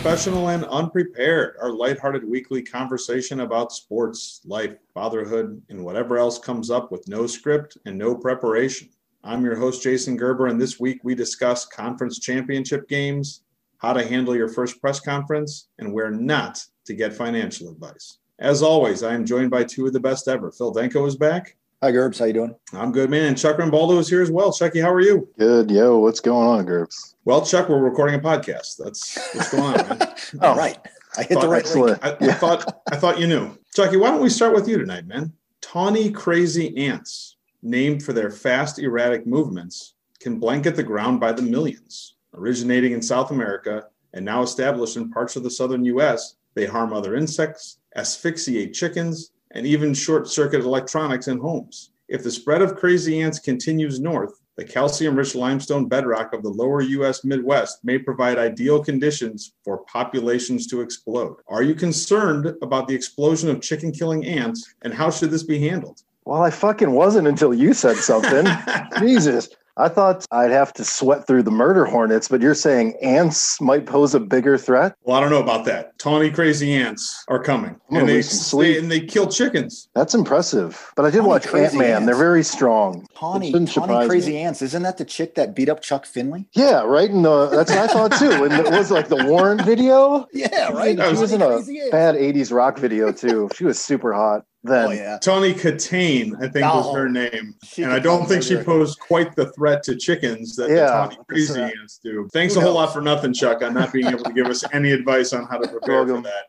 Unprofessional and Unprepared, our lighthearted weekly conversation about sports, life, fatherhood, and whatever else comes up with no script and no preparation. I'm your host, Jason Gerber, and this week we discuss conference championship games, how to handle your first press conference, and where not to get financial advice. As always, I am joined by two of the best ever. Phil Denko is back. Hi, Gerbs. How you doing? I'm good, man. And Chuck Rambaldo is here as well. Chucky, how are you? Good. Yo, what's going on, Gerbs? Well, Chuck, we're recording a podcast. That's what's going on. Man. All right. I hit Thought- the right link. I, I thought I thought you knew. Chucky, why don't we start with you tonight, man? Tawny crazy ants, named for their fast, erratic movements, can blanket the ground by the millions. Originating in South America and now established in parts of the southern US, they harm other insects, asphyxiate chickens, and even short circuit electronics in homes. If the spread of crazy ants continues north, the calcium rich limestone bedrock of the lower U.S. Midwest may provide ideal conditions for populations to explode. Are you concerned about the explosion of chicken killing ants, and how should this be handled? Well, I fucking wasn't until you said something. Jesus. I thought I'd have to sweat through the murder hornets, but you're saying ants might pose a bigger threat? Well, I don't know about that. Tawny crazy ants are coming, and they, sleep. they- and they kill chickens. That's impressive. But I did Tawny watch Ant Man. They're very strong. Tawny, Tawny Crazy me. Ants. Isn't that the chick that beat up Chuck Finley? Yeah, right. And the, that's what I thought too. And it was like the Warren video. Yeah, right. She was in a bad '80s rock video too. She was super hot then. Oh, yeah. Tawny Kitaen, I think was Oh. her name. She and I don't think she posed quite the threat to chickens that the Yeah, Tawny crazy that's, ants do. Thanks Who a whole lot for nothing, Chuck, on not being able to give us any advice on how to prepare for that.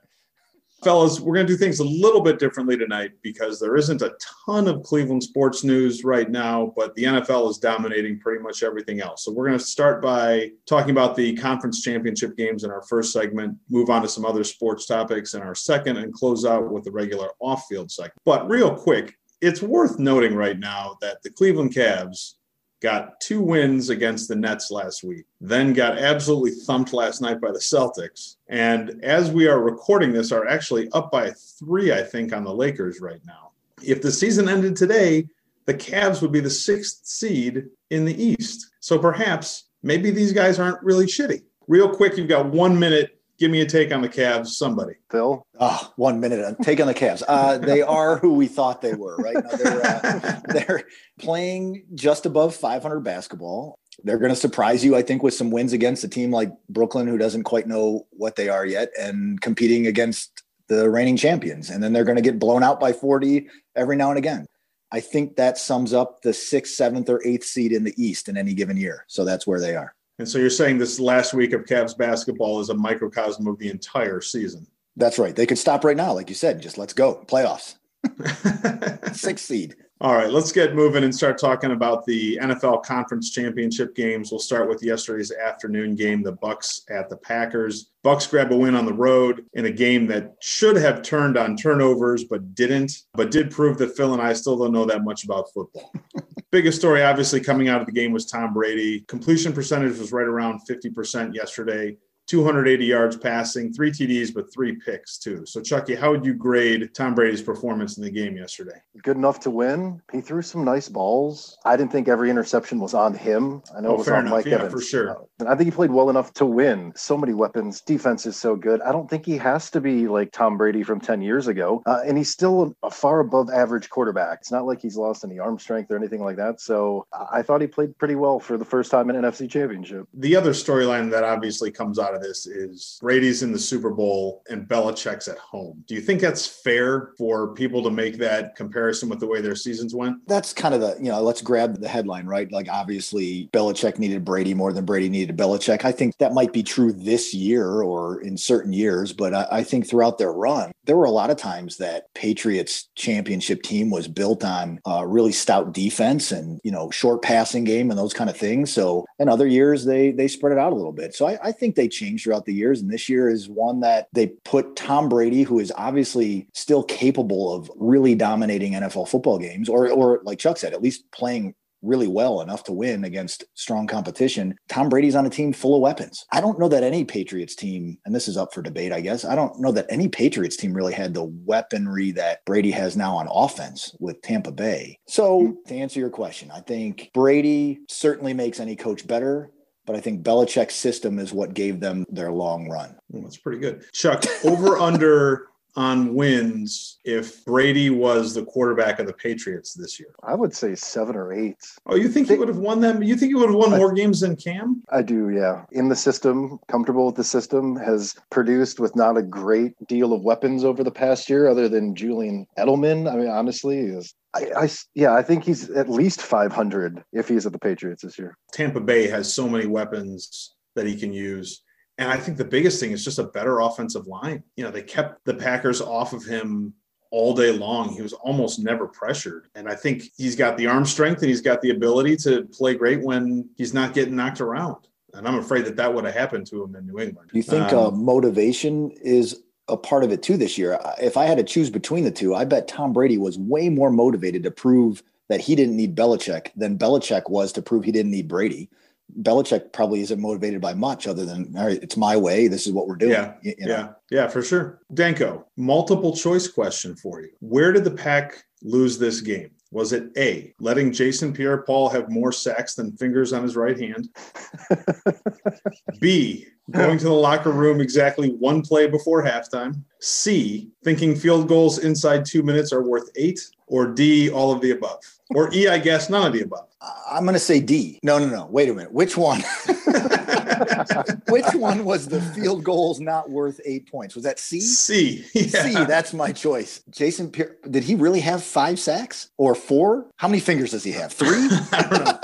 Fellas, we're going to do things a little bit differently tonight because there isn't a ton of Cleveland sports news right now, but the NFL is dominating pretty much everything else. So we're going to start by talking about the conference championship games in our first segment, move on to some other sports topics in our second, and close out with the regular off field segment. But real quick, it's worth noting right now that the Cleveland Cavs got two wins against the Nets last week, then got absolutely thumped last night by the Celtics. And as we are recording this, are actually up by three, I think, on the Lakers right now. If the season ended today, the Cavs would be the sixth seed in the East. So perhaps maybe these guys aren't really shitty. Real quick, you've got one minute. Give me a take on the Cavs, somebody. Phil. Oh, one minute. Take on the Cavs. Uh, they are who we thought they were, right? Now they're, uh, they're playing just above 500 basketball. They're going to surprise you, I think, with some wins against a team like Brooklyn, who doesn't quite know what they are yet, and competing against the reigning champions. And then they're going to get blown out by 40 every now and again. I think that sums up the sixth, seventh, or eighth seed in the East in any given year. So that's where they are. And so you're saying this last week of Cavs basketball is a microcosm of the entire season. That's right. They could stop right now, like you said. Just let's go. Playoffs. Sixth seed. All right, let's get moving and start talking about the NFL Conference Championship games. We'll start with yesterday's afternoon game, the Bucs at the Packers. Bucs grab a win on the road in a game that should have turned on turnovers but didn't, but did prove that Phil and I still don't know that much about football. Biggest story obviously coming out of the game was Tom Brady. Completion percentage was right around 50% yesterday. 280 yards passing, three TDs, but three picks too. So, Chucky, how would you grade Tom Brady's performance in the game yesterday? Good enough to win. He threw some nice balls. I didn't think every interception was on him. I know Oh, it was on enough. Mike Yeah, Evans. for sure. And I think he played well enough to win. So many weapons. Defense is so good. I don't think he has to be like Tom Brady from 10 years ago. Uh, and he's still a far above average quarterback. It's not like he's lost any arm strength or anything like that. So I I thought he played pretty well for the first time in an NFC championship. The other storyline that obviously comes out of this is Brady's in the Super Bowl and Belichick's at home. Do you think that's fair for people to make that comparison with the way their seasons went? That's kind of the, you know, let's grab the headline, right? Like obviously Belichick needed Brady more than Brady needed Belichick. I think that might be true this year or in certain years, but I, I think throughout their run, there were a lot of times that Patriots championship team was built on uh, really stout defense and, you know, short passing game and those kind of things. So, and other years they, they spread it out a little bit. So I, I think they changed throughout the years. And this year is one that they put Tom Brady, who is obviously still capable of really dominating NFL football games, or or like Chuck said, at least playing really well enough to win against strong competition. Tom Brady's on a team full of weapons. I don't know that any Patriots team, and this is up for debate, I guess. I don't know that any Patriots team really had the weaponry that Brady has now on offense with Tampa Bay. So, to answer your question, I think Brady certainly makes any coach better. But I think Belichick's system is what gave them their long run. That's pretty good. Chuck, over under on wins if Brady was the quarterback of the Patriots this year? I would say seven or eight. Oh, you think he would have won them? You think he would have won more games than Cam? I do, yeah. In the system, comfortable with the system, has produced with not a great deal of weapons over the past year, other than Julian Edelman. I mean, honestly, is I, I, yeah, I think he's at least 500 if he's at the Patriots this year. Tampa Bay has so many weapons that he can use. And I think the biggest thing is just a better offensive line. You know, they kept the Packers off of him all day long. He was almost never pressured. And I think he's got the arm strength and he's got the ability to play great when he's not getting knocked around. And I'm afraid that that would have happened to him in New England. Do you think um, uh, motivation is a part of it too this year? If I had to choose between the two, I bet Tom Brady was way more motivated to prove that he didn't need Belichick than Belichick was to prove he didn't need Brady. Belichick probably isn't motivated by much other than all right, it's my way. This is what we're doing. Yeah, you, you know? yeah, yeah, for sure. Danko, multiple choice question for you. Where did the pack lose this game? Was it A, letting Jason Pierre Paul have more sacks than fingers on his right hand? B, going to the locker room exactly one play before halftime? C, thinking field goals inside two minutes are worth eight? Or D, all of the above? Or E, I guess none of the above. I'm going to say D. No, no, no. Wait a minute. Which one? Which one was the field goals not worth eight points? Was that C? C. Yeah. C. That's my choice. Jason, Pierre, did he really have five sacks or four? How many fingers does he have? Three? I don't know.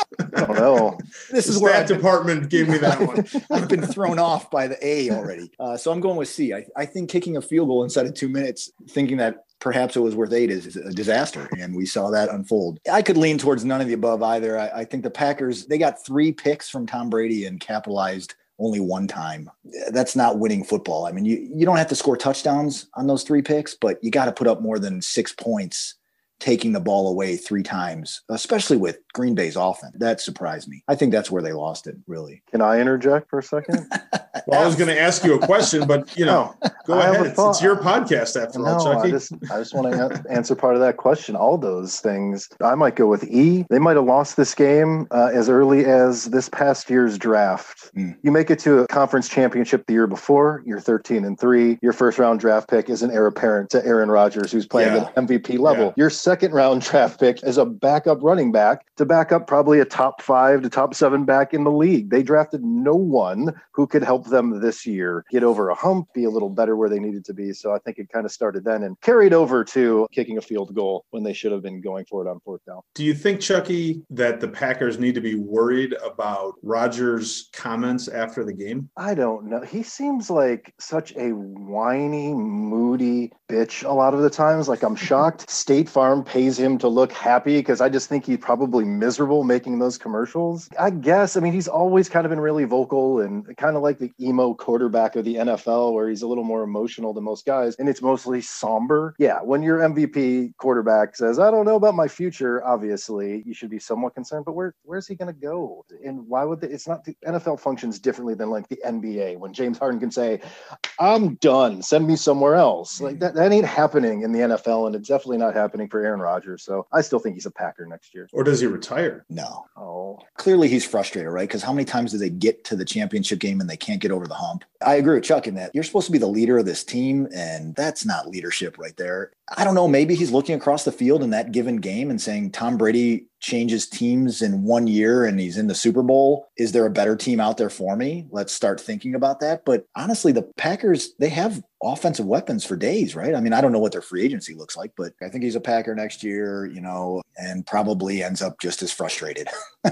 I don't know. This is where that department gave me that one. I've been thrown off by the A already. Uh, so I'm going with C. I, I think kicking a field goal inside of two minutes, thinking that perhaps it was worth eight is, a disaster. And we saw that unfold. I could lean towards none of the above either. I, I think the Packers, they got three picks from Tom Brady and capitalized only one time. That's not winning football. I mean, you, you don't have to score touchdowns on those three picks, but you got to put up more than six points taking the ball away three times, especially with Green Bay's offense. That surprised me. I think that's where they lost it, really. Can I interject for a second? well, I was going to ask you a question, but you know, go I ahead. It's, it's, your podcast after no, all, Chucky. I just, I just want to answer part of that question. All those things. I might go with E. They might have lost this game uh, as early as this past year's draft. Mm. You make it to a conference championship the year before, you're 13 and 3. Your first round draft pick is an heir apparent to Aaron Rodgers, who's playing yeah. at MVP level. Yeah. Your second round draft pick is a backup running back to back up probably a top five to top seven back in the league. They drafted no one who could help them this year get over a hump, be a little better where they needed to be. So I think it kind of started then and carried over to kicking a field goal when they should have been going for it on fourth down. Do you think, Chucky, that the Packers need to be worried about Rodgers' comments after the game? I don't know. He seems like such a whiny, moody bitch a lot of the times. Like I'm shocked State Farm pays him to look happy because I just think he probably miserable making those commercials. I guess. I mean, he's always kind of been really vocal and kind of like the emo quarterback of the NFL, where he's a little more emotional than most guys, and it's mostly somber. Yeah, when your MVP quarterback says, "I don't know about my future," obviously you should be somewhat concerned. But where where's he going to go? And why would they, it's not the NFL functions differently than like the NBA when James Harden can say, "I'm done. Send me somewhere else." Like mm-hmm. that that ain't happening in the NFL, and it's definitely not happening for Aaron Rodgers. So I still think he's a Packer next year. Or does he retire? No. Oh, clearly he's frustrated, right? Because how many times do they get to the championship game and they can't get over the hump? I agree with Chuck in that you're supposed to be the leader of this team, and that's not leadership right there. I don't know. Maybe he's looking across the field in that given game and saying, Tom Brady changes teams in one year and he's in the Super Bowl. Is there a better team out there for me? Let's start thinking about that. But honestly, the Packers, they have offensive weapons for days, right? I mean, I don't know what their free agency looks like, but I think he's a Packer next year, you know, and probably ends up just as frustrated.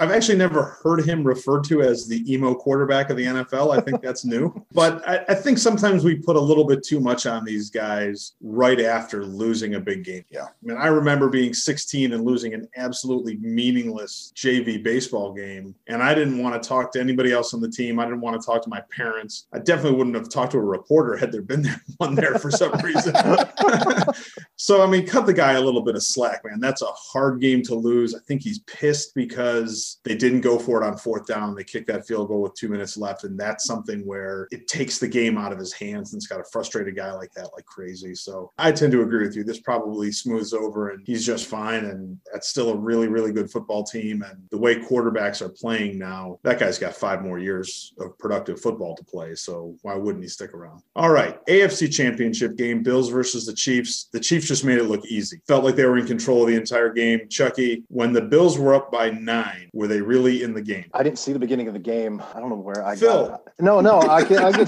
I've actually never heard him referred to as the emo quarterback of the NFL. I think that's new. But I, I think sometimes we put a little bit too much on these guys right after losing a big game. Yeah. I mean, I remember being 16 and losing an absolutely meaningless JV baseball game. And I didn't want to talk to anybody else on the team. I didn't want to talk to my parents. I definitely wouldn't have talked to a reporter had there been one there for some reason. so, I mean, cut the guy a little bit of slack, man. That's a hard game to lose. I think he's pissed because they didn't go for it on fourth down. They kicked that field goal with two minutes left. And that's something where it takes the game out of his hands and it's got a guy like that like crazy. So I tend to agree with you. This probably smooths over and he's just fine. And that's still a really, really good football team. And the way quarterbacks are playing now, that guy's got five more years of productive football to play. So why wouldn't he stick around? All right. AFC championship game, Bills versus the Chiefs. The Chiefs just made it look easy. Felt like they were in control of the entire game. Chucky, when the Bills were up by nine, were they really in the game? I didn't see the beginning of the game. I don't know where I Phil. got No, no, I can I can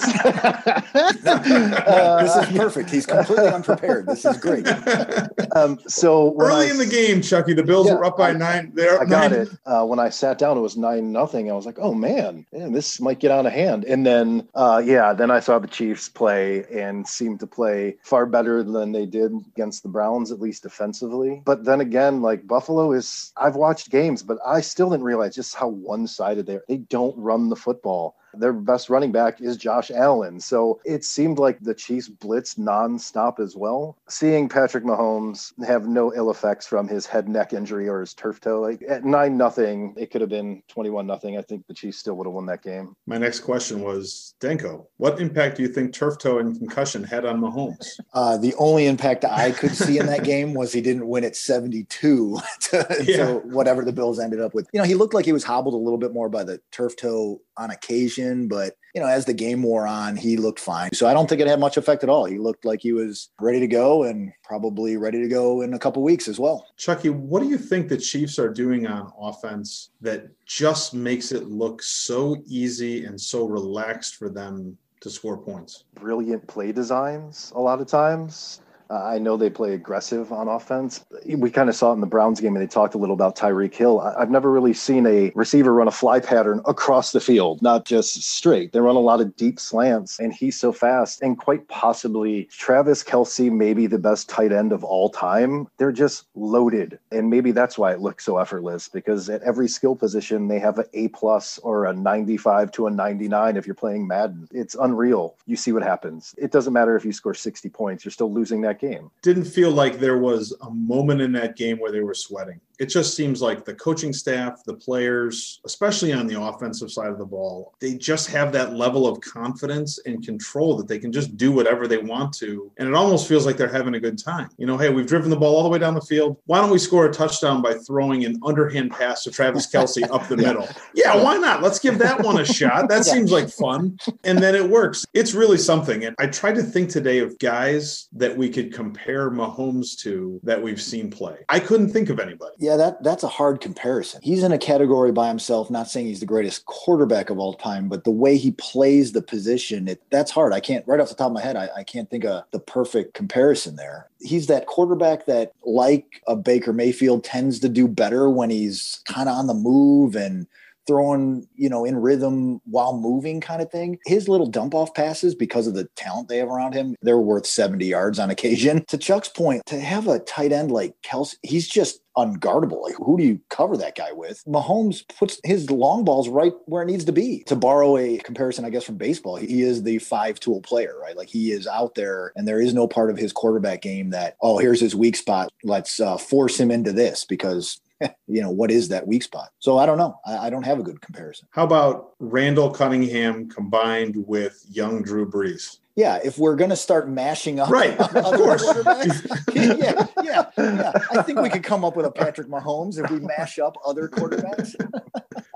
uh, this is perfect. He's completely unprepared. This is great. um, so Early I- in the game, Chucky, the Bills Yeah, were up by I- nine. They're I got nine. it. Uh, when I sat down, it was nine nothing. I was like, "Oh man, man, this might get out of hand." And then, uh, yeah, then I saw the Chiefs play and seemed to play far better than they did against the Browns, at least defensively. But then again, like Buffalo is, I've watched games, but I still didn't realize just how one-sided they are. They don't run the football. Their best running back is Josh Allen. So it seemed like the Chiefs blitzed nonstop as well. Seeing Patrick Mahomes have no ill effects from his head neck injury or his turf toe, like at nine nothing, it could have been 21 nothing. I think the Chiefs still would have won that game. My next question was Denko. What impact do you think turf toe and concussion had on Mahomes? Uh, the only impact I could see in that game was he didn't win at 72 to, Yeah. to whatever the Bills ended up with. You know, he looked like he was hobbled a little bit more by the turf toe on occasion, but you know, as the game wore on, he looked fine. So I don't think it had much effect at all. He looked like he was ready to go and probably ready to go in a couple weeks as well. Chucky, what do you think the Chiefs are doing on offense that just makes it look so easy and so relaxed for them to score points? Brilliant play designs a lot of times. Uh, I know they play aggressive on offense. We kind of saw it in the Browns game, and they talked a little about Tyreek Hill. I- I've never really seen a receiver run a fly pattern across the field, not just straight. They run a lot of deep slants, and he's so fast. And quite possibly, Travis Kelce, may be the best tight end of all time. They're just loaded, and maybe that's why it looks so effortless. Because at every skill position, they have an A plus or a 95 to a 99. If you're playing Madden, it's unreal. You see what happens. It doesn't matter if you score 60 points; you're still losing that game. Didn't feel like there was a moment in that game where they were sweating. It just seems like the coaching staff, the players, especially on the offensive side of the ball, they just have that level of confidence and control that they can just do whatever they want to. And it almost feels like they're having a good time. You know, hey, we've driven the ball all the way down the field. Why don't we score a touchdown by throwing an underhand pass to Travis Kelce up the middle? Yeah, why not? Let's give that one a shot. That seems like fun. And then it works. It's really something. And I tried to think today of guys that we could compare Mahomes to that we've seen play. I couldn't think of anybody. Yeah, that that's a hard comparison. He's in a category by himself, not saying he's the greatest quarterback of all time, but the way he plays the position, it, that's hard. I can't right off the top of my head, I, I can't think of the perfect comparison there. He's that quarterback that, like a Baker Mayfield, tends to do better when he's kind of on the move and throwing, you know, in rhythm while moving kind of thing. His little dump off passes, because of the talent they have around him, they're worth 70 yards on occasion. To Chuck's point, to have a tight end like Kelce, he's just unguardable. Like, who do you cover that guy with? Mahomes puts his long balls right where it needs to be. To borrow a comparison, I guess, from baseball, he is the five tool player, right? Like he is out there and there is no part of his quarterback game that, oh, here's his weak spot. Let's uh, force him into this because you know what is that weak spot? So i don't know. I, I, don't have a good comparison. How about randall cunningham combined with young drew brees yeah if we're going to start mashing up right of course. yeah yeah yeah. I think we could come up with a patrick mahomes if we mash up other quarterbacks.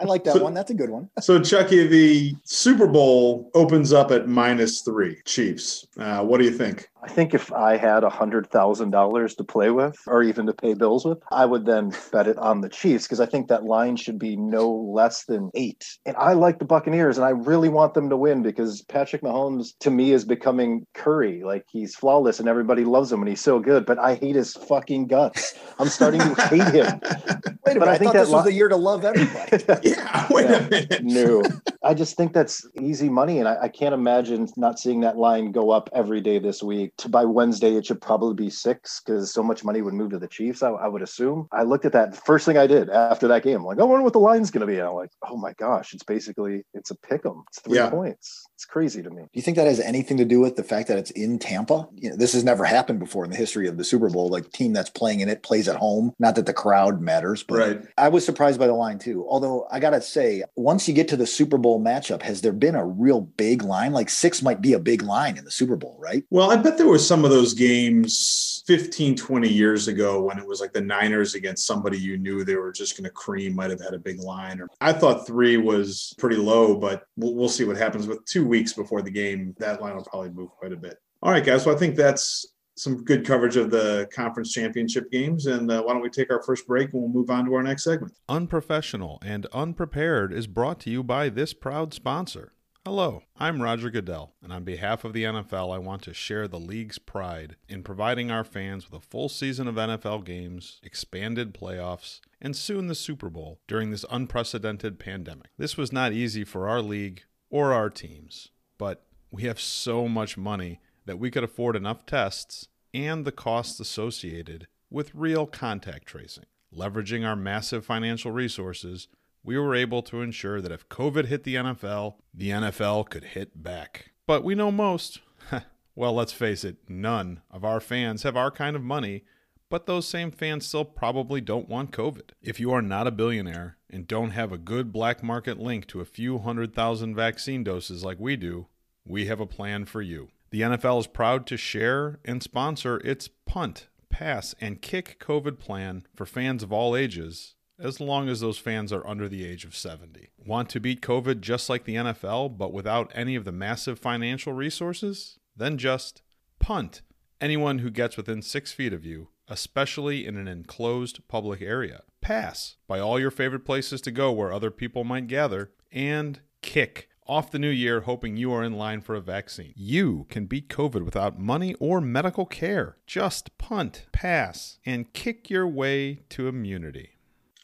I like that so, one. That's a good one. so chucky the super bowl opens up at minus three chiefs. Uh, what do you think? I think if I had a hundred thousand dollars to play with, or even to pay bills with, I would then bet it on the Chiefs because I think that line should be no less than eight. And I like the Buccaneers, and I really want them to win because Patrick Mahomes to me is becoming Curry. Like he's flawless, and everybody loves him, and he's so good. But I hate his fucking guts. I'm starting to hate him. Wait a minute! I, I, thought this li- was the year to love everybody. yeah, wait yeah. a minute. No, I just think that's easy money. And I, I, can't imagine not seeing that line go up every day this week. To by Wednesday, it should probably be six because so much money would move to the Chiefs, I, I, would assume. I looked at that first thing I did after that game. I'm like, I wonder what the line's going to be. And I'm like, oh my gosh, it's basically, it's a pick 'em. It's three yeah. points. It's crazy to me. Do you think that has anything to do with the fact that it's in Tampa? You know, this has never happened before in the history of the Super Bowl. Like team that's playing in it plays at home. Not that the crowd matters, but right. I was surprised by the line too. Although I gotta say, once you get to the Super Bowl matchup, has there been a real big line? Like six might be a big line in the Super Bowl, right? Well, I bet there were some of those games 15, 20 years ago when it was like the Niners against somebody you knew they were just going to cream might have had a big line. Or I thought three was pretty low, but we'll, we'll see what happens with two weeks before the game. That line will probably move quite a bit. All right, guys. So I think that's some good coverage of the conference championship games. And uh, why don't we take our first break and we'll move on to our next segment? Unprofessional and Unprepared is brought to you by this proud sponsor. Hello, I'm Roger Goodell, and on behalf of the NFL, I want to share the league's pride in providing our fans with a full season of NFL games, expanded playoffs, and soon the Super Bowl during this unprecedented pandemic. This was not easy for our league or our teams, but we have so much money that we could afford enough tests and the costs associated with real contact tracing. Leveraging our massive financial resources, we were able to ensure that if COVID hit the NFL, the NFL could hit back. But we know most, well, let's face it, none of our fans have our kind of money, but those same fans still probably don't want COVID. If you are not a billionaire and don't have a good black market link to a few hundred thousand vaccine doses like we do, we have a plan for you. The NFL is proud to share and sponsor its punt, pass, and kick COVID plan for fans of all ages, as long as those fans are under the age of 70. Want to beat COVID just like the NFL, but without any of the massive financial resources? Then just punt anyone who gets within six feet of you, especially in an enclosed public area. Pass by all your favorite places to go where other people might gather, and kick off the new year hoping you are in line for a vaccine. You can beat COVID without money or medical care. Just punt, pass, and kick your way to immunity.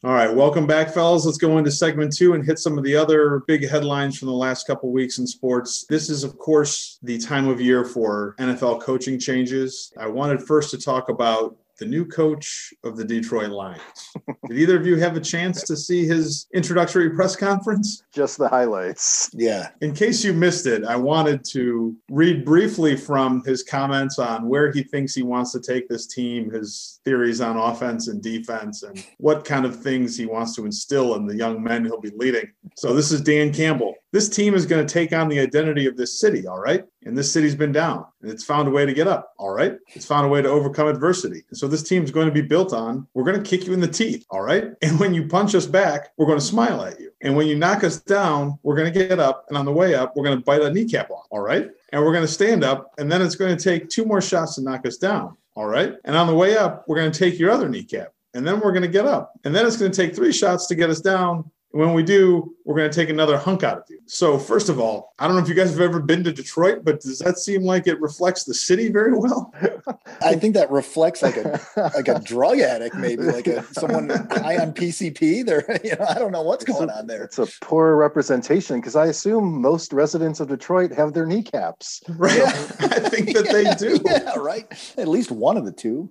All right, welcome back, fellas. Let's go into segment two and hit some of the other big headlines from the last couple weeks in sports. This is, of course, the time of year for NFL coaching changes. I wanted first to talk about the new coach of the Detroit Lions. Did either of you have a chance to see his introductory press conference? Just the highlights. Yeah. In case you missed it, I wanted to read briefly from his comments on where he thinks he wants to take this team, his theories on offense and defense, and what kind of things he wants to instill in the young men he'll be leading. So, this is Dan Campbell. This team is going to take on the identity of this city, all right? And this city's been down and it's found a way to get up, all right? It's found a way to overcome adversity. And so this team's going to be built on we're going to kick you in the teeth, all right? And when you punch us back, we're going to smile at you. And when you knock us down, we're going to get up. And on the way up, we're going to bite a kneecap off, all right? And we're going to stand up. And then it's going to take two more shots to knock us down, all right? And on the way up, we're going to take your other kneecap and then we're going to get up. And then it's going to take three shots to get us down. When we do, we're going to take another hunk out of you. So, first of all, I don't know if you guys have ever been to Detroit, but does that seem like it reflects the city very well? I think that reflects like a like a drug addict, maybe like a someone high on PCP. There, you know, I don't know what's going a, on there. It's a poor representation because I assume most residents of Detroit have their kneecaps. Right, I think that they do. Yeah, right. At least one of the two.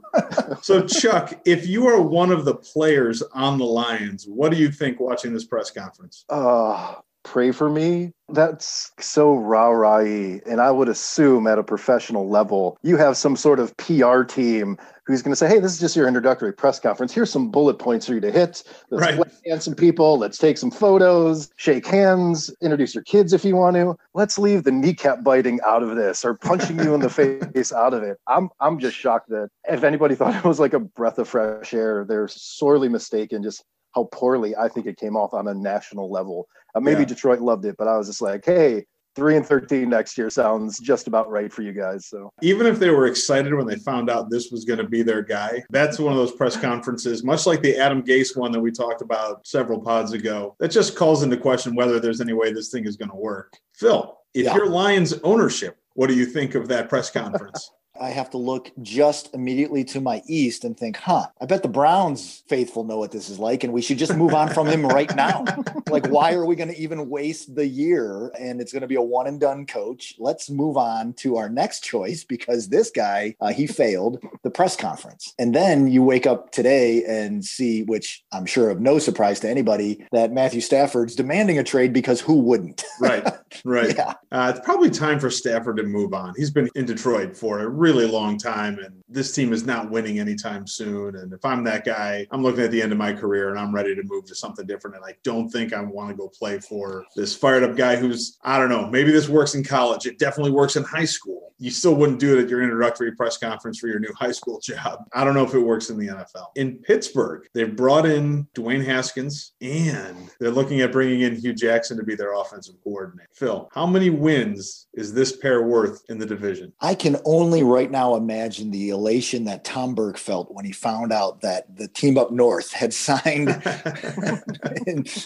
so, Chuck, if you are one of the players on the Lions, what do you think watching this? Press conference? Uh, pray for me. That's so rah rah And I would assume at a professional level, you have some sort of PR team who's going to say, hey, this is just your introductory press conference. Here's some bullet points for you to hit. Let's right. hand some people. Let's take some photos, shake hands, introduce your kids if you want to. Let's leave the kneecap biting out of this or punching you in the face out of it. I'm, I'm just shocked that if anybody thought it was like a breath of fresh air, they're sorely mistaken. Just how poorly I think it came off on a national level. Uh, maybe yeah. Detroit loved it, but I was just like, hey, three and 13 next year sounds just about right for you guys. So even if they were excited when they found out this was going to be their guy, that's one of those press conferences, much like the Adam Gase one that we talked about several pods ago, that just calls into question whether there's any way this thing is going to work. Phil, if yeah. you're Lions ownership, what do you think of that press conference? I have to look just immediately to my east and think, huh, I bet the Browns faithful know what this is like, and we should just move on from him right now. like, why are we going to even waste the year? And it's going to be a one and done coach. Let's move on to our next choice because this guy, uh, he failed the press conference. And then you wake up today and see, which I'm sure of no surprise to anybody, that Matthew Stafford's demanding a trade because who wouldn't? right, right. Yeah. Uh, it's probably time for Stafford to move on. He's been in Detroit for a really long time, and this team is not winning anytime soon. And if I'm that guy, I'm looking at the end of my career and I'm ready to move to something different. And I don't think I want to go play for this fired up guy who's, I don't know, maybe this works in college. It definitely works in high school. You still wouldn't do it at your introductory press conference for your new high school job. I don't know if it works in the NFL. In Pittsburgh, they've brought in Dwayne Haskins and they're looking at bringing in Hue Jackson to be their offensive coordinator. Phil, how many wins is this pair worth in the division? I can only right now imagine the elation that Tom Burke felt when he found out that the team up north had signed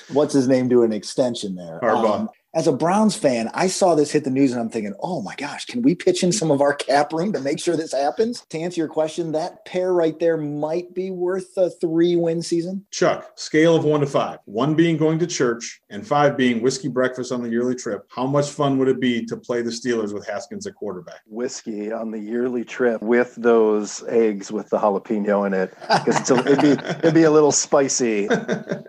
what's his name to an extension there. Um, as a Browns fan, I saw this hit the news and I'm thinking, oh my gosh, can we pitch in some of our cap room to make sure this happens? To answer your question, that pair right there might be worth a three win season. Chuck, scale of one to five, one being going to church and five being whiskey breakfast on the yearly trip. How much fun would it be to play the Steelers with Haskins at quarterback? Whiskey on the yearly trip with those eggs with the jalapeno in it because it'd be it'd be a little spicy.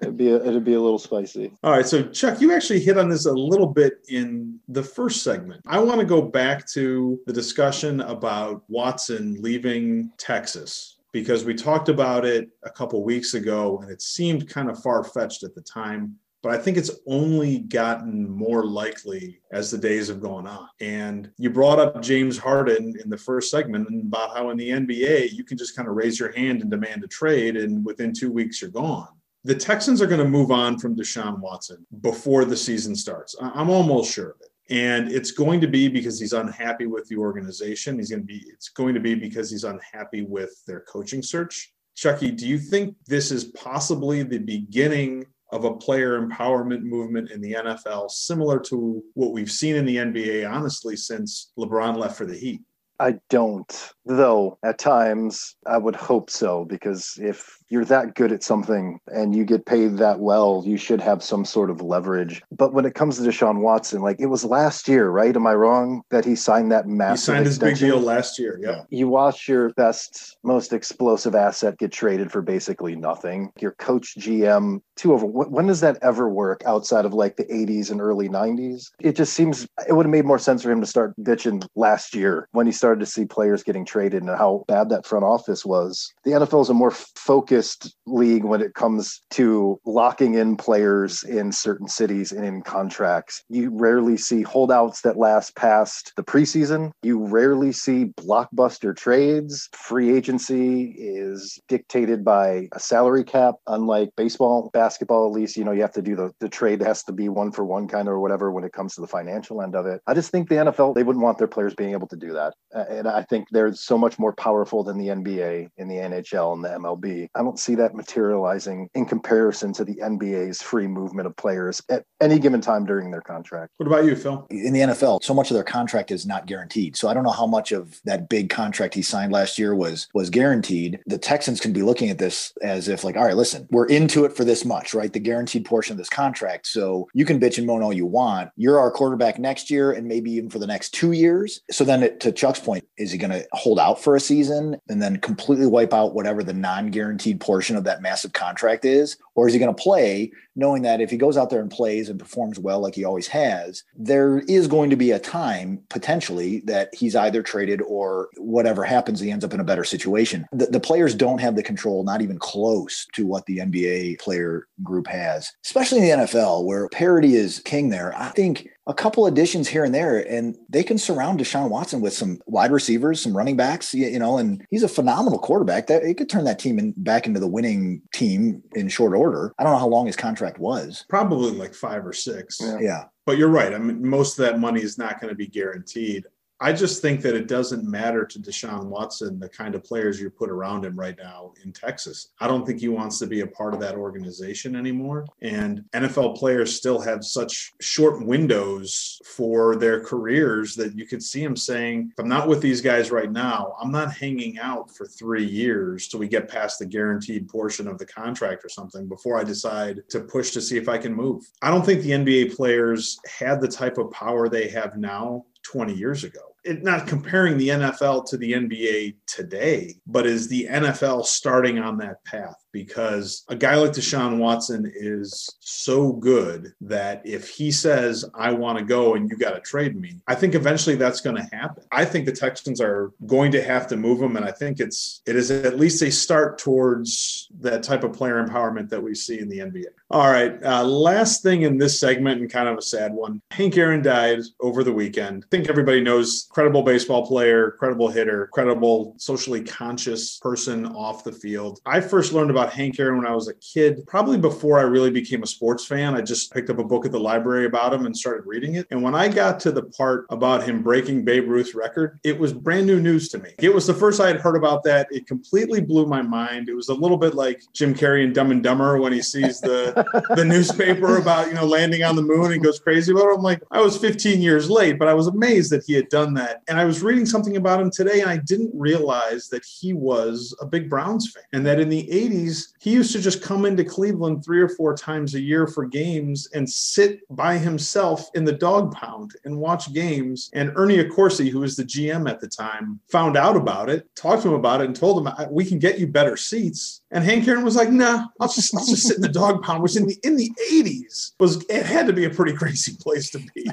It'd be a, it'd be a little spicy. All right, so Chuck, you actually hit on this a little bit in the first segment. I want to go back to the discussion about Watson leaving Texas because we talked about it a couple weeks ago and it seemed kind of far fetched at the time. But I think it's only gotten more likely as the days have gone on. And you brought up James Harden in the first segment about how in the NBA, you can just kind of raise your hand and demand a trade, and within two weeks, you're gone the Texans are going to move on from Deshaun Watson before the season starts. I'm almost sure of it. And it's going to be because he's unhappy with the organization. He's going to be, it's going to be because he's unhappy with their coaching search. Chucky, do you think this is possibly the beginning of a player empowerment movement in the NFL, similar to what we've seen in the NBA, honestly, since LeBron left for the Heat? I don't, though at times I would hope so, because if you're that good at something and you get paid that well, you should have some sort of leverage. But when it comes to Deshaun Watson, like it was last year, right? Am I wrong that he signed that massive? He signed his big deal last year. Yeah. You watch your best, most explosive asset get traded for basically nothing. Your coach, GM, two over. When does that ever work outside of like the 80s and early 90s? It just seems it would have made more sense for him to start bitching last year when he started to see players getting traded and how bad that front office was. The NFL is a more focused league when it comes to locking in players in certain cities and in contracts. You rarely see holdouts that last past the preseason. You rarely see blockbuster trades. Free agency is dictated by a salary cap, unlike baseball, basketball, at least, you know, you have to do the, the trade has to be one for one kind of or whatever when it comes to the financial end of it. I just think the NFL, they wouldn't want their players being able to do that. And I think they're so much more powerful than the NBA in the NHL and the MLB. I don't don't see that materializing in comparison to the NBA's free movement of players at any given time during their contract. What about you, Phil? In the NFL, so much of their contract is not guaranteed. So I don't know how much of that big contract he signed last year was was guaranteed. The Texans can be looking at this as if like, all right, listen, we're into it for this much, right? The guaranteed portion of this contract. So you can bitch and moan all you want. You're our quarterback next year and maybe even for the next two years. So then it, to Chuck's point, is he going to hold out for a season and then completely wipe out whatever the non-guaranteed portion of that massive contract is? Or is he going to play knowing that if he goes out there and plays and performs well like he always has, there is going to be a time potentially that he's either traded or whatever happens, he ends up in a better situation. The, the players don't have the control, not even close to what the NBA player group has, especially in the NFL where parity is king there. I think a couple additions here and there, and they can surround Deshaun Watson with some wide receivers, some running backs, you know, and he's a phenomenal quarterback. That it could turn that team in, back into the winning team in short order. I don't know how long his contract was. Probably like five or six. Yeah. yeah. But you're right. I mean, most of that money is not going to be guaranteed. I just think that it doesn't matter to Deshaun Watson the kind of players you put around him right now in Texas. I don't think he wants to be a part of that organization anymore. And NFL players still have such short windows for their careers that you could see him saying, if I'm not with these guys right now, I'm not hanging out for three years till we get past the guaranteed portion of the contract or something before I decide to push to see if I can move. I don't think the NBA players had the type of power they have now 20 years ago it, not comparing the NFL to the NBA today, but is the NFL starting on that path? Because a guy like Deshaun Watson is so good that if he says, I want to go and you got to trade me, I think eventually that's going to happen. I think the Texans are going to have to move him. And I think it's, it is at least a start towards that type of player empowerment that we see in the NBA. All right. Uh, last thing in this segment, and kind of a sad one Hank Aaron died over the weekend. I think everybody knows credible baseball player, credible hitter, credible socially conscious person off the field. I first learned about Hank Aaron when I was a kid, probably before I really became a sports fan. I just picked up a book at the library about him and started reading it. And when I got to the part about him breaking Babe Ruth's record, it was brand new news to me. It was the first I had heard about that. It completely blew my mind. It was a little bit like Jim Carrey in Dumb and Dumber when he sees the the newspaper about, you know, landing on the moon and goes crazy about it. I'm like, I was 15 years late, but I was amazed that he had done that that. And I was reading something about him today, and I didn't realize that he was a big Browns fan. And that in the 80s, he used to just come into Cleveland three or four times a year for games and sit by himself in the dog pound and watch games. And Ernie Accorsi, who was the GM at the time, found out about it, talked to him about it, and told him, We can get you better seats. And Hank Aaron was like, "Nah, I'll just I'll just sit in the dog pound." Which in the in the '80s was it had to be a pretty crazy place to be.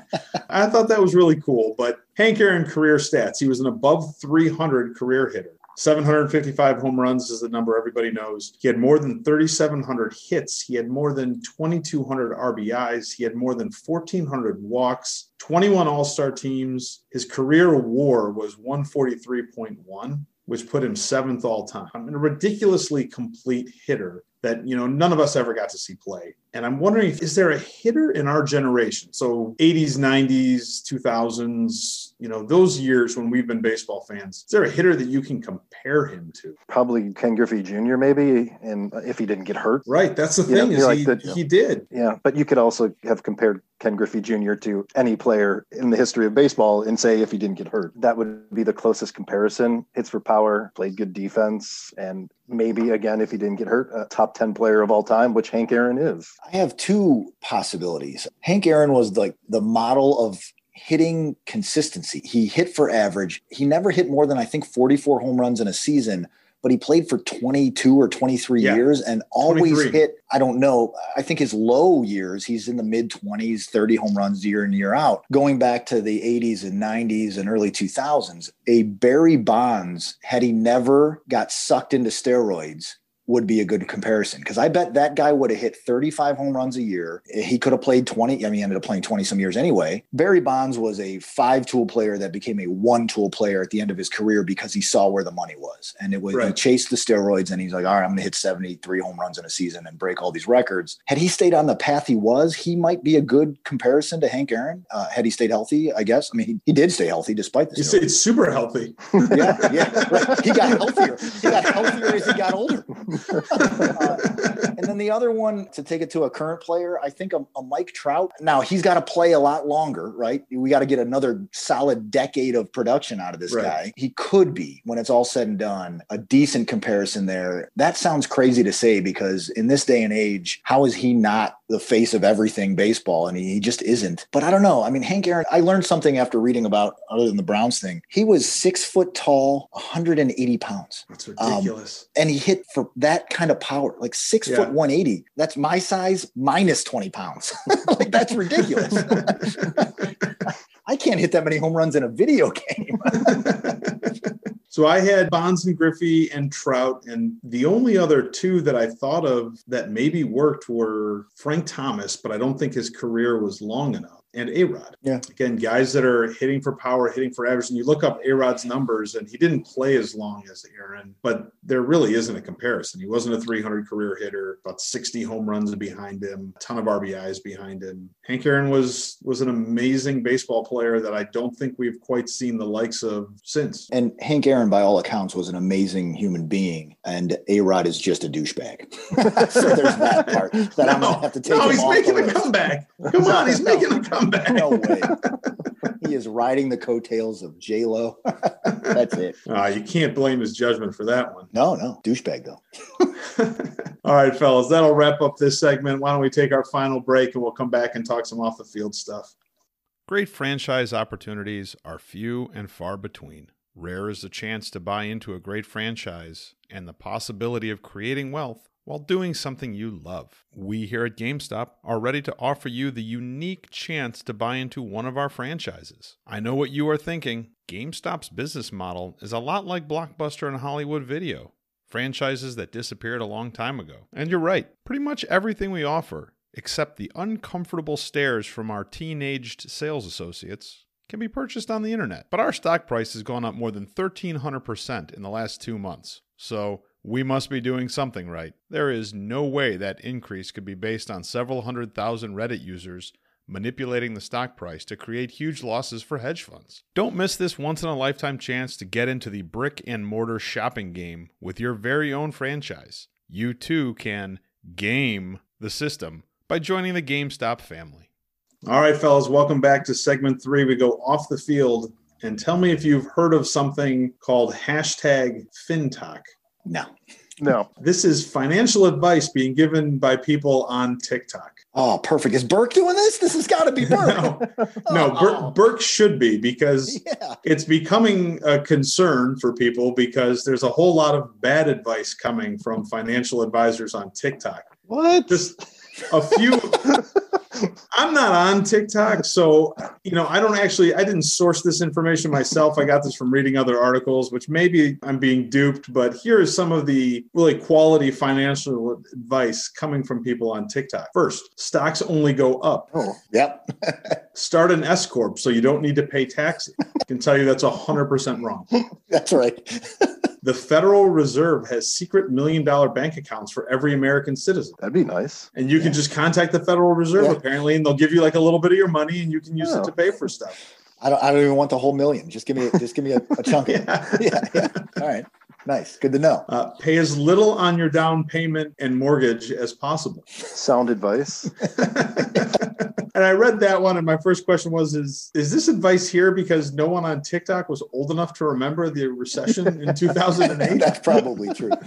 I thought that was really cool. But Hank Aaron career stats: he was an above 300 career hitter. 755 home runs is the number everybody knows. He had more than 3,700 hits. He had more than 2,200 RBIs. He had more than 1,400 walks, 21 All Star teams. His career WAR was 143.1 which put him seventh all time. I mean, a ridiculously complete hitter that you know none of us ever got to see play. And I'm wondering, is there a hitter in our generation? So 80s, 90s, 2000s, you know, those years when we've been baseball fans, is there a hitter that you can compare him to? Probably Ken Griffey Jr. maybe, and if he didn't get hurt. Right, that's the thing. is like he, the, he did. Yeah, but you could also have compared Ken Griffey Jr. to any player in the history of baseball and say if he didn't get hurt. That would be the closest comparison. Hits for power, played good defense, and maybe again if he didn't get hurt, a top 10 player of all time, which Hank Aaron is. I have two possibilities. Hank Aaron was like the model of hitting consistency. He hit for average. He never hit more than I think 44 home runs in a season, but he played for 22 or 23 yeah. years and always 23. hit, I don't know, I think his low years, he's in the mid 20s, 30 home runs year in, year out. Going back to the 80s and 90s and early 2000s, a Barry Bonds, had he never got sucked into steroids, would be a good comparison because I bet that guy would have hit 35 home runs a year. He could have played 20. I mean, he ended up playing 20 some years anyway. Barry Bonds was a five tool player that became a one tool player at the end of his career because he saw where the money was. And it was, right. he chased the steroids and he's like, all right, I'm going to hit 73 home runs in a season and break all these records. Had he stayed on the path he was, he might be a good comparison to Hank Aaron. Uh, had he stayed healthy, I guess. I mean, he, he did stay healthy despite this. He stayed super healthy. yeah. Yeah. Right. He got healthier. He got healthier as he got older. Uh, and then the other one to take it to a current player, I think a, a Mike Trout. Now he's got to play a lot longer, right? We got to get another solid decade of production out of this right. guy. He could be, when it's all said and done, a decent comparison there. That sounds crazy to say because in this day and age, how is he not the face of everything baseball? And he, he just isn't. But I don't know. I mean, Hank Aaron, I learned something after reading about other than the Browns thing. He was six foot tall, 180 pounds. That's ridiculous. Um, and he hit for that kind of power, like six yeah. foot 180. That's my size minus 20 pounds. like that's ridiculous. I can't hit that many home runs in a video game. so I had Bonds and Griffey and Trout, and the only other two that I thought of that maybe worked were Frank Thomas, but I don't think his career was long enough and A Rod. Yeah. Again, guys that are hitting for power, hitting for average. And you look up A Rod's numbers, and he didn't play as long as Aaron, but there really isn't a comparison. He wasn't a 300 career hitter, about 60 home runs behind him, a ton of RBIs behind him. Hank Aaron was was an amazing baseball player that I don't think we've quite seen the likes of since. And Hank Aaron, by all accounts, was an amazing human being, and A Rod is just a douchebag. so there's that part that no, I'm gonna have to take. No, he's making a comeback. Come on, he's making a comeback. No way. he is riding the coattails of J Lo. That's it. Uh, you can't blame his judgment for that one. No, no, douchebag though. All right, fellas, that'll wrap up this segment. Why don't we take our final break and we'll come back and talk some off the field stuff. Great franchise opportunities are few and far between. Rare is the chance to buy into a great franchise and the possibility of creating wealth while doing something you love. We here at GameStop are ready to offer you the unique chance to buy into one of our franchises. I know what you are thinking. GameStop's business model is a lot like Blockbuster and Hollywood Video, franchises that disappeared a long time ago. And you're right, pretty much everything we offer, except the uncomfortable stares from our teenaged sales associates, can be purchased on the internet. But our stock price has gone up more than 1300% in the last two months. So, we must be doing something right. There is no way that increase could be based on several hundred thousand Reddit users manipulating the stock price to create huge losses for hedge funds. Don't miss this once in a lifetime chance to get into the brick and mortar shopping game with your very own franchise. You too can game the system by joining the GameStop family. All right, fellas, welcome back to segment three. We go off the field and tell me if you've heard of something called hashtag FinTok. No. No. This is financial advice being given by people on TikTok. Oh, perfect. Is Burke doing this? This has got to be Burke. no, no oh. Burke should be because yeah. it's becoming a concern for people because there's a whole lot of bad advice coming from financial advisors on TikTok. What? Just a few I'm not on TikTok, so you know I don't actually I didn't source this information myself. I got this from reading other articles, which maybe I'm being duped. But here is some of the really quality financial advice coming from people on TikTok. First, stocks only go up. Oh, yep. Start an S corp so you don't need to pay taxes. I can tell you that's hundred percent wrong. That's right. the Federal Reserve has secret million dollar bank accounts for every American citizen. That'd be nice. And you yeah. can just contact the Federal Reserve yeah. apparently, and they'll give you like a little bit of your money, and you can use it to pay for stuff. I don't. I don't even want the whole million. Just give me. Just give me a, a chunk of it. yeah. yeah. All right. Nice. Good to know. Uh, pay as little on your down payment and mortgage as possible. Sound advice. and I read that one, and my first question was: Is is this advice here because no one on TikTok was old enough to remember the recession in 2008? That's probably true.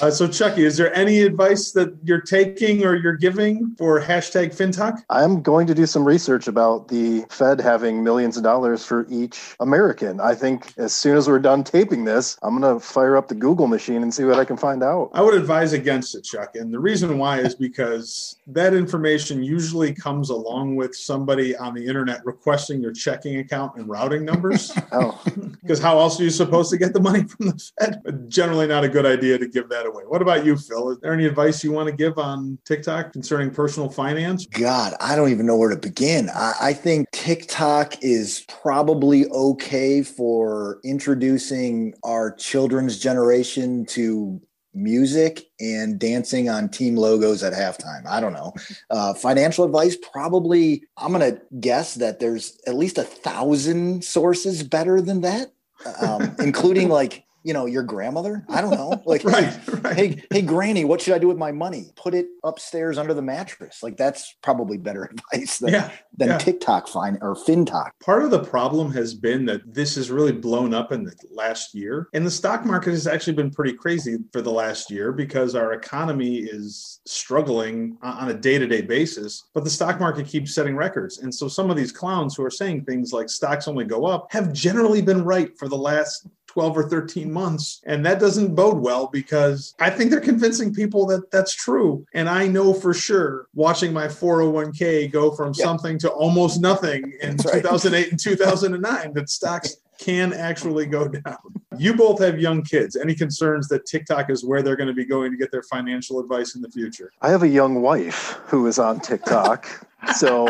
Uh, so, Chucky, is there any advice that you're taking or you're giving for hashtag FinTok? I'm going to do some research about the Fed having millions of dollars for each American. I think as soon as we're done taping this, I'm going to fire up the Google machine and see what I can find out. I would advise against it, Chuck. And the reason why is because that information usually comes along with somebody on the internet requesting your checking account and routing numbers. oh. Because how else are you supposed to get the money from the Fed? Generally, not a good idea to give that that away. What about you, Phil? Is there any advice you want to give on TikTok concerning personal finance? God, I don't even know where to begin. I, I think TikTok is probably okay for introducing our children's generation to music and dancing on team logos at halftime. I don't know. Uh, financial advice, probably, I'm going to guess that there's at least a thousand sources better than that, um, including like you know your grandmother? I don't know. Like right, hey, right. hey hey granny what should i do with my money? Put it upstairs under the mattress. Like that's probably better advice than, yeah, than yeah. tiktok fine or fintalk. Part of the problem has been that this has really blown up in the last year and the stock market has actually been pretty crazy for the last year because our economy is struggling on a day-to-day basis but the stock market keeps setting records and so some of these clowns who are saying things like stocks only go up have generally been right for the last 12 or 13 months. And that doesn't bode well because I think they're convincing people that that's true. And I know for sure watching my 401k go from yeah. something to almost nothing in that's 2008 and 2009 that stocks can actually go down. You both have young kids. Any concerns that TikTok is where they're going to be going to get their financial advice in the future? I have a young wife who is on TikTok. so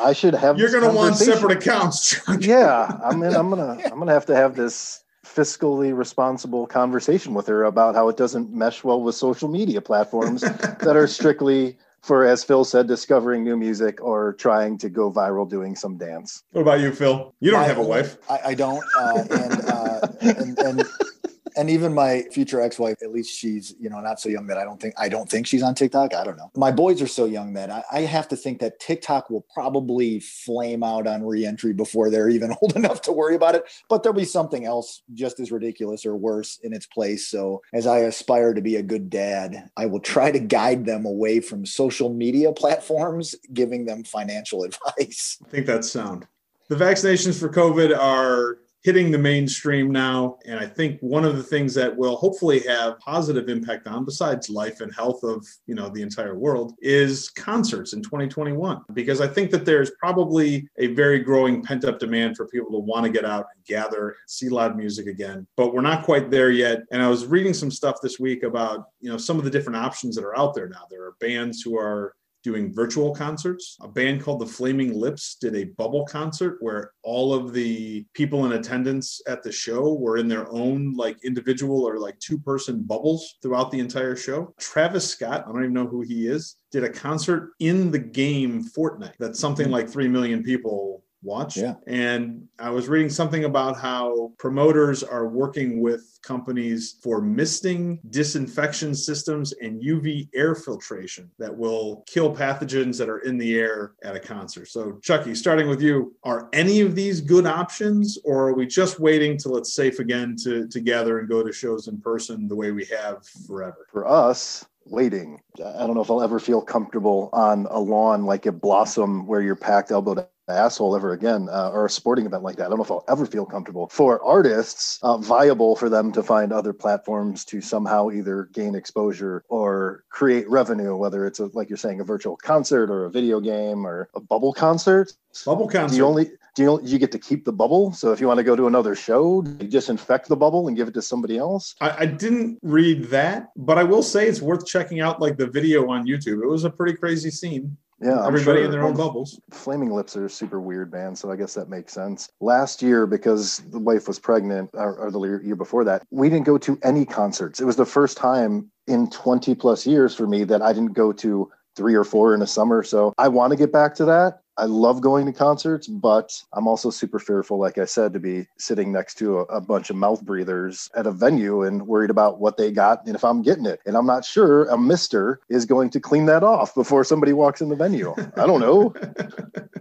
I should have. You're going to want separate accounts. yeah, I mean, I'm gonna I'm gonna have to have this fiscally responsible conversation with her about how it doesn't mesh well with social media platforms that are strictly for, as Phil said, discovering new music or trying to go viral doing some dance. What about you, Phil? You don't I, have a wife. I, I don't. Uh, and, uh, and, and and even my future ex-wife, at least she's, you know, not so young that I don't think I don't think she's on TikTok. I don't know. My boys are so young that I, I have to think that TikTok will probably flame out on reentry before they're even old enough to worry about it. But there'll be something else just as ridiculous or worse in its place. So as I aspire to be a good dad, I will try to guide them away from social media platforms, giving them financial advice. I think that's sound. The vaccinations for COVID are hitting the mainstream now. And I think one of the things that will hopefully have positive impact on, besides life and health of you know the entire world, is concerts in 2021. Because I think that there's probably a very growing pent up demand for people to want to get out and gather and see live music again. But we're not quite there yet. And I was reading some stuff this week about you know some of the different options that are out there now. There are bands who are doing virtual concerts. A band called the Flaming Lips did a bubble concert where all of the people in attendance at the show were in their own like individual or like two person bubbles throughout the entire show. Travis Scott, I don't even know who he is, did a concert in the game Fortnite that something mm-hmm. like 3 million people watch. Yeah. And I was reading something about how promoters are working with companies for misting, disinfection systems, and UV air filtration that will kill pathogens that are in the air at a concert. So, Chucky, starting with you, are any of these good options, or are we just waiting till it's safe again to, to gather and go to shows in person the way we have forever? For us, waiting. I don't know if I'll ever feel comfortable on a lawn like a blossom where you're packed elbow to asshole ever again uh, or a sporting event like that. I don't know if I'll ever feel comfortable. For artists, uh, viable for them to find other platforms to somehow either gain exposure or create revenue, whether it's a, like you're saying, a virtual concert or a video game or a bubble concert. Bubble concert. Do you only do you, you get to keep the bubble? So if you want to go to another show, you disinfect the bubble and give it to somebody else. I, I didn't read that, but I will say it's worth checking out like the video on YouTube. It was a pretty crazy scene. Yeah, everybody sure. in their own bubbles. Flaming Lips are a super weird band, so I guess that makes sense. Last year, because the wife was pregnant, or, or the year before that, we didn't go to any concerts. It was the first time in 20 plus years for me that I didn't go to three or four in a summer. So I want to get back to that. I love going to concerts, but I'm also super fearful, like I said, to be sitting next to a, a, bunch of mouth breathers at a venue and worried about what they got and if I'm getting it. And I'm not sure a mister is going to clean that off before somebody walks in the venue. I don't know.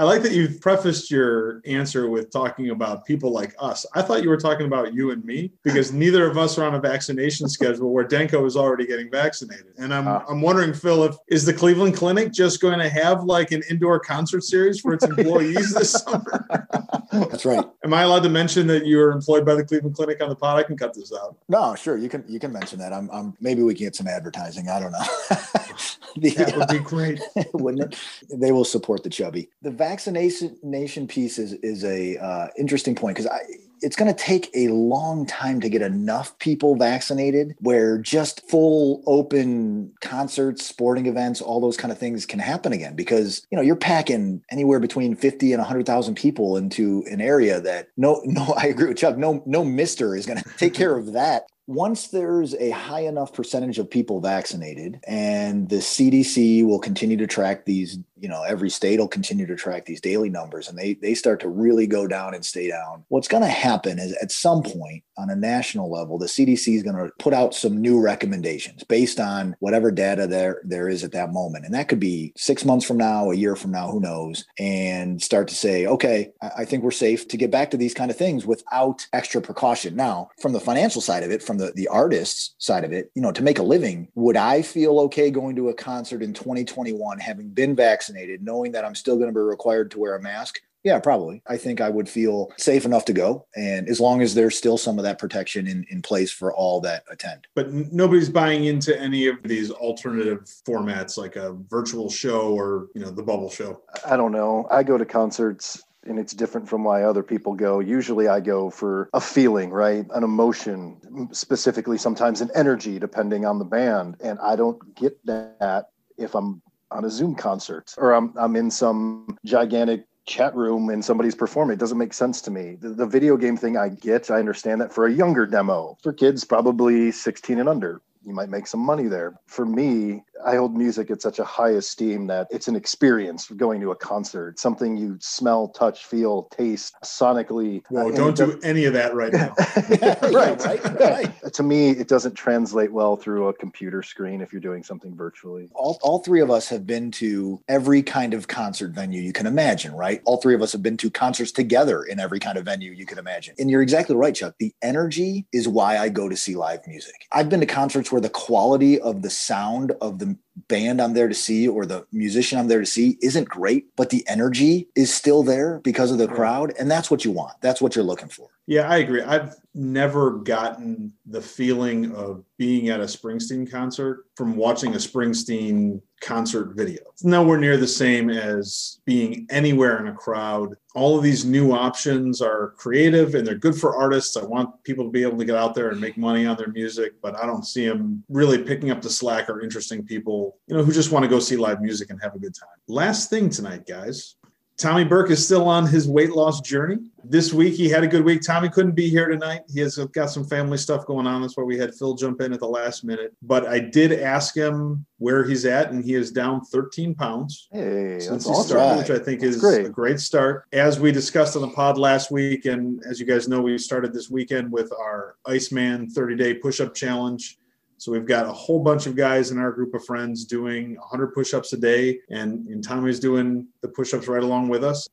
I like that you've prefaced your answer with talking about people like us. I thought you were talking about you and me because neither of us are on a vaccination schedule where Denko is already getting vaccinated. And I'm uh, I'm wondering, Phil, if is the Cleveland Clinic just going to have like an indoor concert series for its employees this summer? That's right. Am I allowed to mention that you are employed by the Cleveland Clinic on the pod? I can cut this out. No, sure. You can you can mention that. I'm, I'm maybe we can get some advertising. I don't know. the, that would be great, wouldn't it? They will support the chubby. The vaccination piece is is a uh, interesting point because I it's going to take a long time to get enough people vaccinated where just full open concerts, sporting events, all those kind of things can happen again because, you know, you're packing anywhere between 50 and 100,000 people into an area that no no I agree with Chuck, no no mister is going to take care of that. Once there's a high enough percentage of people vaccinated and the CDC will continue to track these you know every state will continue to track these daily numbers and they they start to really go down and stay down. What's going to happen is at some point on a national level the cdc is going to put out some new recommendations based on whatever data there there is at that moment. And that could be six months from now a year from now who knows and start to say okay i, I think we're safe to get back to these kind of things without extra precaution. Now from the financial side of it from the the artist's side of it you know to make a living would i feel okay going to a concert in 2021 having been vaccinated vaccinated, knowing that I'm still going to be required to wear a mask, yeah, probably. I think I would feel safe enough to go. And as long as there's still some of that protection in, in place for all that attend. But nobody's buying into any of these alternative formats like a virtual show or, you know, the bubble show. I don't know. I go to concerts and it's different from why other people go. Usually I go for a feeling, right? An emotion, specifically sometimes an energy, depending on the band. And I don't get that if I'm on a Zoom concert or I'm, I'm in some gigantic chat room and somebody's performing. It doesn't make sense to me. The, the video game thing, I get. I understand that for a younger demo. For kids, probably 16 and under, you might make some money there. For me, I hold music at such a high esteem that it's an experience going to a concert, something you smell, touch, feel, taste sonically. Well, don't do any of that right now. right, right, right. To me, it doesn't translate well through a computer screen if you're doing something virtually. All, all three of us have been to every kind of concert venue you can imagine, right? All three of us have been to concerts together in every kind of venue you can imagine. And you're exactly right, Chuck. The energy is why I go to see live music. I've been to concerts where the quality of the sound of the and band I'm there to see or the musician I'm there to see isn't great, but the energy is still there because of the crowd. And that's what you want. That's what you're looking for. Yeah, I agree. I've never gotten the feeling of being at a Springsteen concert from watching a Springsteen concert video. It's nowhere near the same as being anywhere in a crowd. All of these new options are creative and they're good for artists. I want people to be able to get out there and make money on their music, but I don't see them really picking up the slack or interesting people, you know, who just want to go see live music and have a good time. Last thing tonight, guys. Tommy Burke is still on his weight loss journey. This week he had a good week. Tommy couldn't be here tonight. He has got some family stuff going on. That's why we had Phil jump in at the last minute. But I did ask him where he's at, and he is down 13 pounds hey, since he started, which I think that's is great. a great start. As we discussed on the pod last week, and as you guys know, we started this weekend with our Iceman 30 day push up challenge. So we've got a whole bunch of guys in our group of friends doing 100 push-ups a day, and, and Tommy's doing the push-ups right along with us.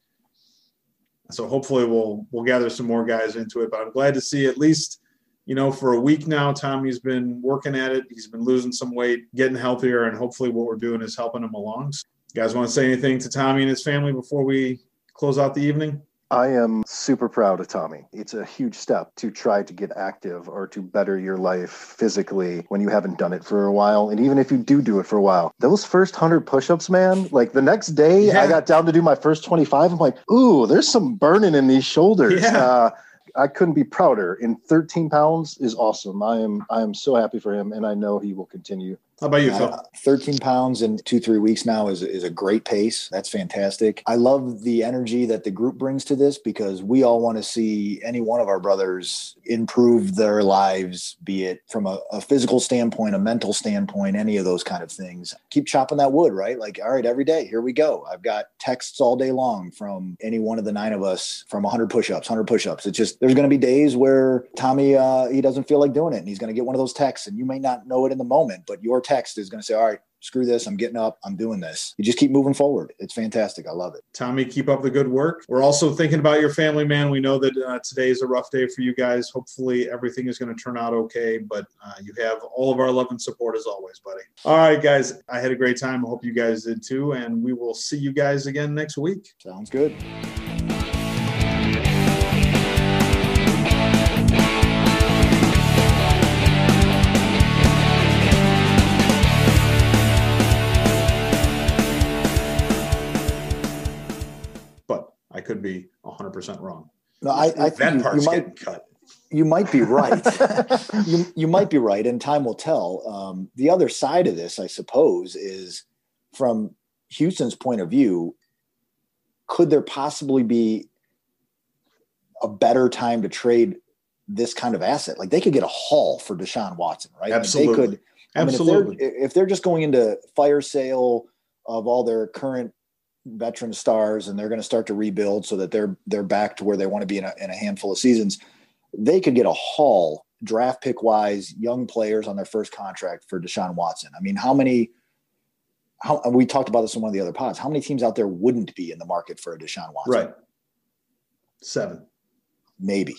So hopefully we'll we'll gather some more guys into it. But I'm glad to see at least you know for a week now Tommy's been working at it. He's been losing some weight, getting healthier, and hopefully what we're doing is helping him along. So guys want to say anything to Tommy and his family before we close out the evening? I am super proud of Tommy. It's a huge step to try to get active or to better your life physically when you haven't done it for a while. And even if you do do it for a while, those first 100 push ups, man, like the next day yeah. I got down to do my first 25. I'm like, ooh, there's some burning in these shoulders. Yeah. Uh, I couldn't be prouder. In 13 pounds is awesome. I am I am so happy for him, and I know he will continue how about you, Phil? Uh, 13 pounds in two, three weeks now is, is a great pace. That's fantastic. I love the energy that the group brings to this because we all want to see any one of our brothers improve their lives, be it from a, a physical standpoint, a mental standpoint, any of those kind of things. Keep chopping that wood, right? Like, all right, every day, here we go. I've got texts all day long from any one of the nine of us from 100 push ups, 100 push ups. It's just, there's going to be days where Tommy, uh, he doesn't feel like doing it and he's going to get one of those texts and you may not know it in the moment, but your text is going to say, all right, screw this. I'm getting up. I'm doing this. You just keep moving forward. It's fantastic. I love it. Tommy, keep up the good work. We're also thinking about your family, man. We know that uh, today is a rough day for you guys. Hopefully, everything is going to turn out okay. But uh, you have all of our love and support as always, buddy. All right, guys. I had a great time. I hope you guys did too. And we will see you guys again next week. Sounds good. 100% wrong. No, I, I that you, part's you might, cut. You might be right. you, you might be right, and time will tell. Um, the other side of this, I suppose, is from Houston's point of view, could there possibly be a better time to trade this kind of asset? Like they could get a haul for Deshaun Watson, right? Absolutely. I mean, they could. Absolutely. if, they're, if they're just going into fire sale of all their current veteran stars and they're going to start to rebuild so that they're they're back to where they want to be in a, in a handful of seasons they could get a haul draft pick wise young players on their first contract for Deshaun Watson I mean how many how we talked about this in one of the other pods how many teams out there wouldn't be in the market for a Deshaun Watson right seven maybe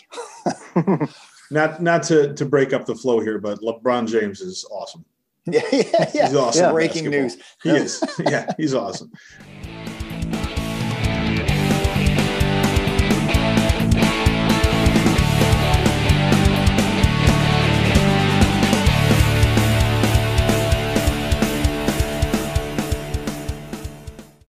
not not to to break up the flow here but LeBron James is awesome yeah, yeah, yeah. He's awesome. Yeah. Breaking news. He is. Yeah, he's awesome.